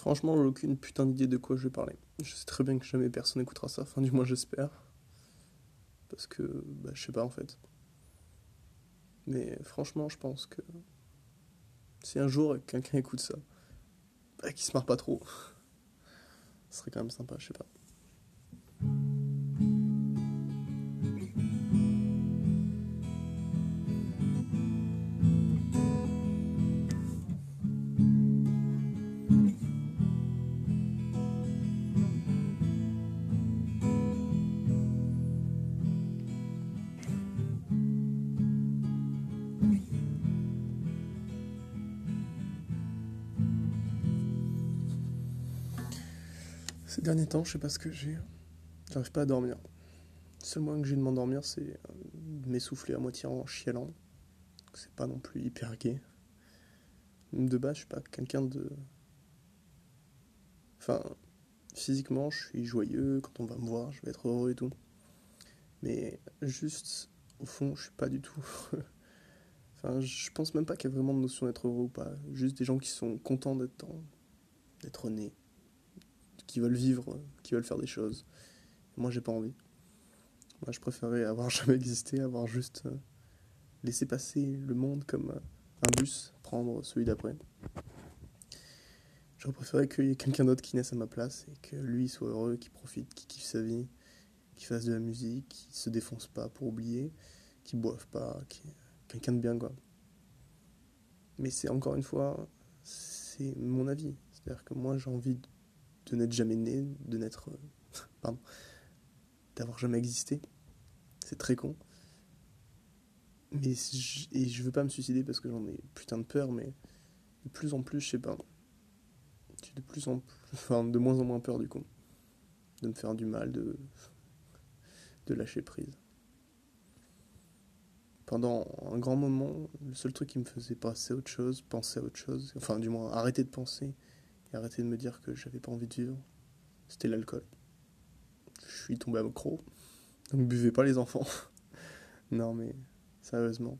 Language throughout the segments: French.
Franchement, j'ai aucune putain d'idée de quoi je vais parler. Je sais très bien que jamais personne écoutera ça, enfin du moins j'espère. Parce que, bah, je sais pas en fait. Mais franchement, je pense que si un jour quelqu'un écoute ça, bah, qu'il se marre pas trop, ce serait quand même sympa, je sais pas. Ces derniers temps, je sais pas ce que j'ai. J'arrive pas à dormir. Le seul moyen que j'ai de m'endormir, c'est euh, de m'essouffler à moitié en chialant. C'est pas non plus hyper gay. De base, je suis pas quelqu'un de. Enfin, physiquement, je suis joyeux. Quand on va me voir, je vais être heureux et tout. Mais juste, au fond, je suis pas du tout. enfin, je pense même pas qu'il y a vraiment de notion d'être heureux ou pas. Juste des gens qui sont contents d'être d'être nés qui veulent vivre, qui veulent faire des choses. Moi, j'ai pas envie. Moi, je préférais avoir jamais existé, avoir juste euh, laissé passer le monde comme euh, un bus, prendre celui d'après. J'aurais préféré qu'il y ait quelqu'un d'autre qui naisse à ma place et que lui soit heureux, qu'il profite, qu'il kiffe sa vie, qu'il fasse de la musique, qu'il se défonce pas pour oublier, qu'il boive pas, qu'il quelqu'un de bien quoi. Mais c'est encore une fois, c'est mon avis. C'est-à-dire que moi j'ai envie de de n'être jamais né, de n'être. Euh, pardon. d'avoir jamais existé. C'est très con. Mais je, et je veux pas me suicider parce que j'en ai putain de peur, mais de plus en plus, je sais pas. J'ai de plus en plus. Enfin, de moins en moins peur du coup. De me faire du mal, de. de lâcher prise. Pendant un grand moment, le seul truc qui me faisait passer à autre chose, penser à autre chose, enfin du moins arrêter de penser, et arrêter de me dire que j'avais pas envie de vivre, c'était l'alcool. Je suis tombé à accro, donc buvez pas les enfants. non mais sérieusement,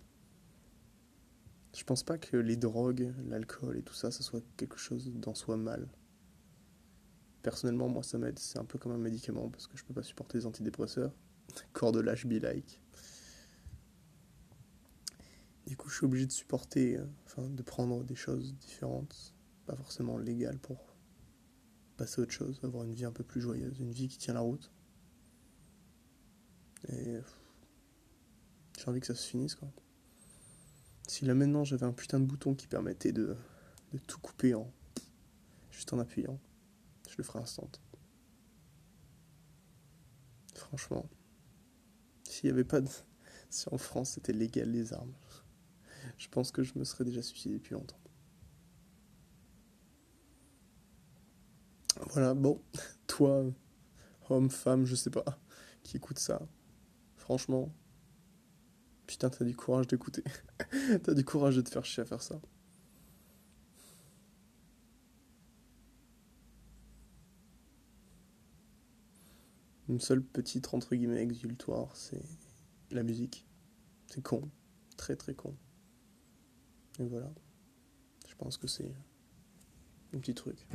je pense pas que les drogues, l'alcool et tout ça, ça soit quelque chose d'en soi mal. Personnellement, moi ça m'aide, c'est un peu comme un médicament parce que je peux pas supporter les antidépresseurs. Corps de lâche be like. Du coup, je suis obligé de supporter, euh, enfin, de prendre des choses différentes pas forcément légal pour passer à autre chose, avoir une vie un peu plus joyeuse, une vie qui tient la route. Et j'ai envie que ça se finisse quoi. Si là maintenant j'avais un putain de bouton qui permettait de, de tout couper en juste en appuyant, je le ferais instant. Franchement, s'il n'y avait pas de. Si en France c'était légal les armes, je pense que je me serais déjà suicidé depuis longtemps. Voilà, bon, toi, homme, femme, je sais pas, qui écoute ça, franchement, putain, t'as du courage d'écouter. t'as du courage de te faire chier à faire ça. Une seule petite, entre guillemets, exultoire, c'est la musique. C'est con, très très con. Et voilà, je pense que c'est un petit truc.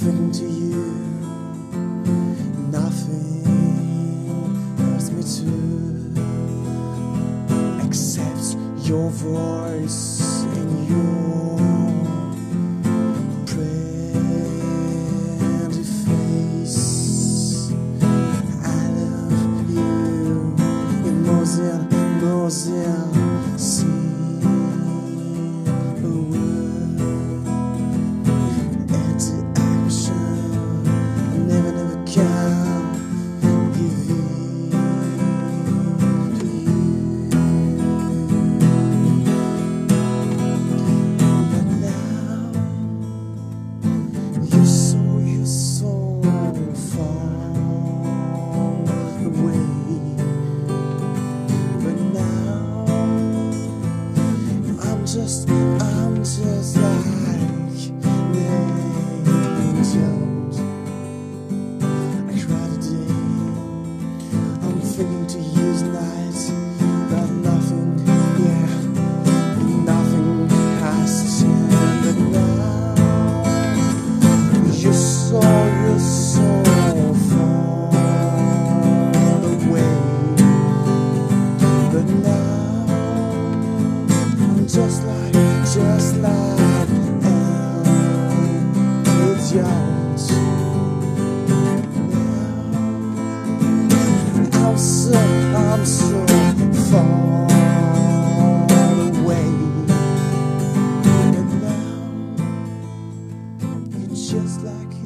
Something to you. Nothing hurts me to accept your voice and your pretty face. I love you in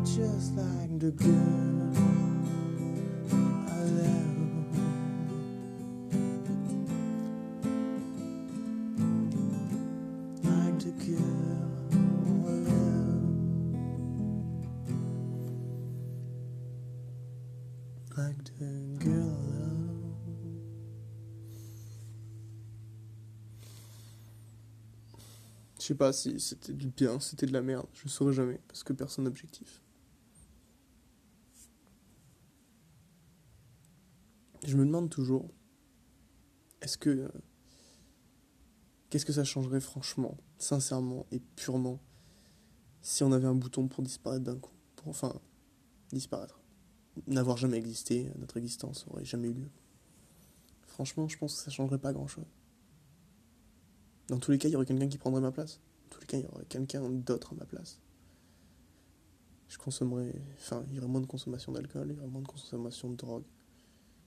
just like, the girl I love. Like the girl I love. Like the girl. Je sais pas si c'était du bien, c'était de la merde, je saurais jamais, parce que personne n'est Je me demande toujours, est-ce que. euh, Qu'est-ce que ça changerait franchement, sincèrement et purement, si on avait un bouton pour disparaître d'un coup pour, Enfin, disparaître? N'avoir jamais existé, notre existence aurait jamais eu lieu. Franchement, je pense que ça changerait pas grand-chose. Dans tous les cas, il y aurait quelqu'un qui prendrait ma place. Dans tous les cas, il y aurait quelqu'un d'autre à ma place. Je consommerais. Enfin, il y aurait moins de consommation d'alcool, il y aurait moins de consommation de drogue.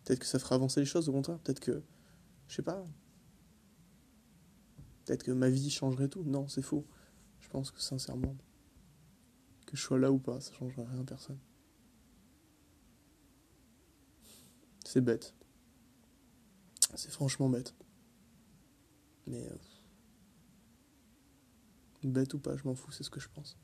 Peut-être que ça ferait avancer les choses, au contraire. Peut-être que. Je sais pas. Peut-être que ma vie changerait tout. Non, c'est faux. Je pense que sincèrement, que je sois là ou pas, ça changerait rien à personne. C'est bête. C'est franchement bête. Mais. euh, Bête ou pas, je m'en fous, c'est ce que je pense.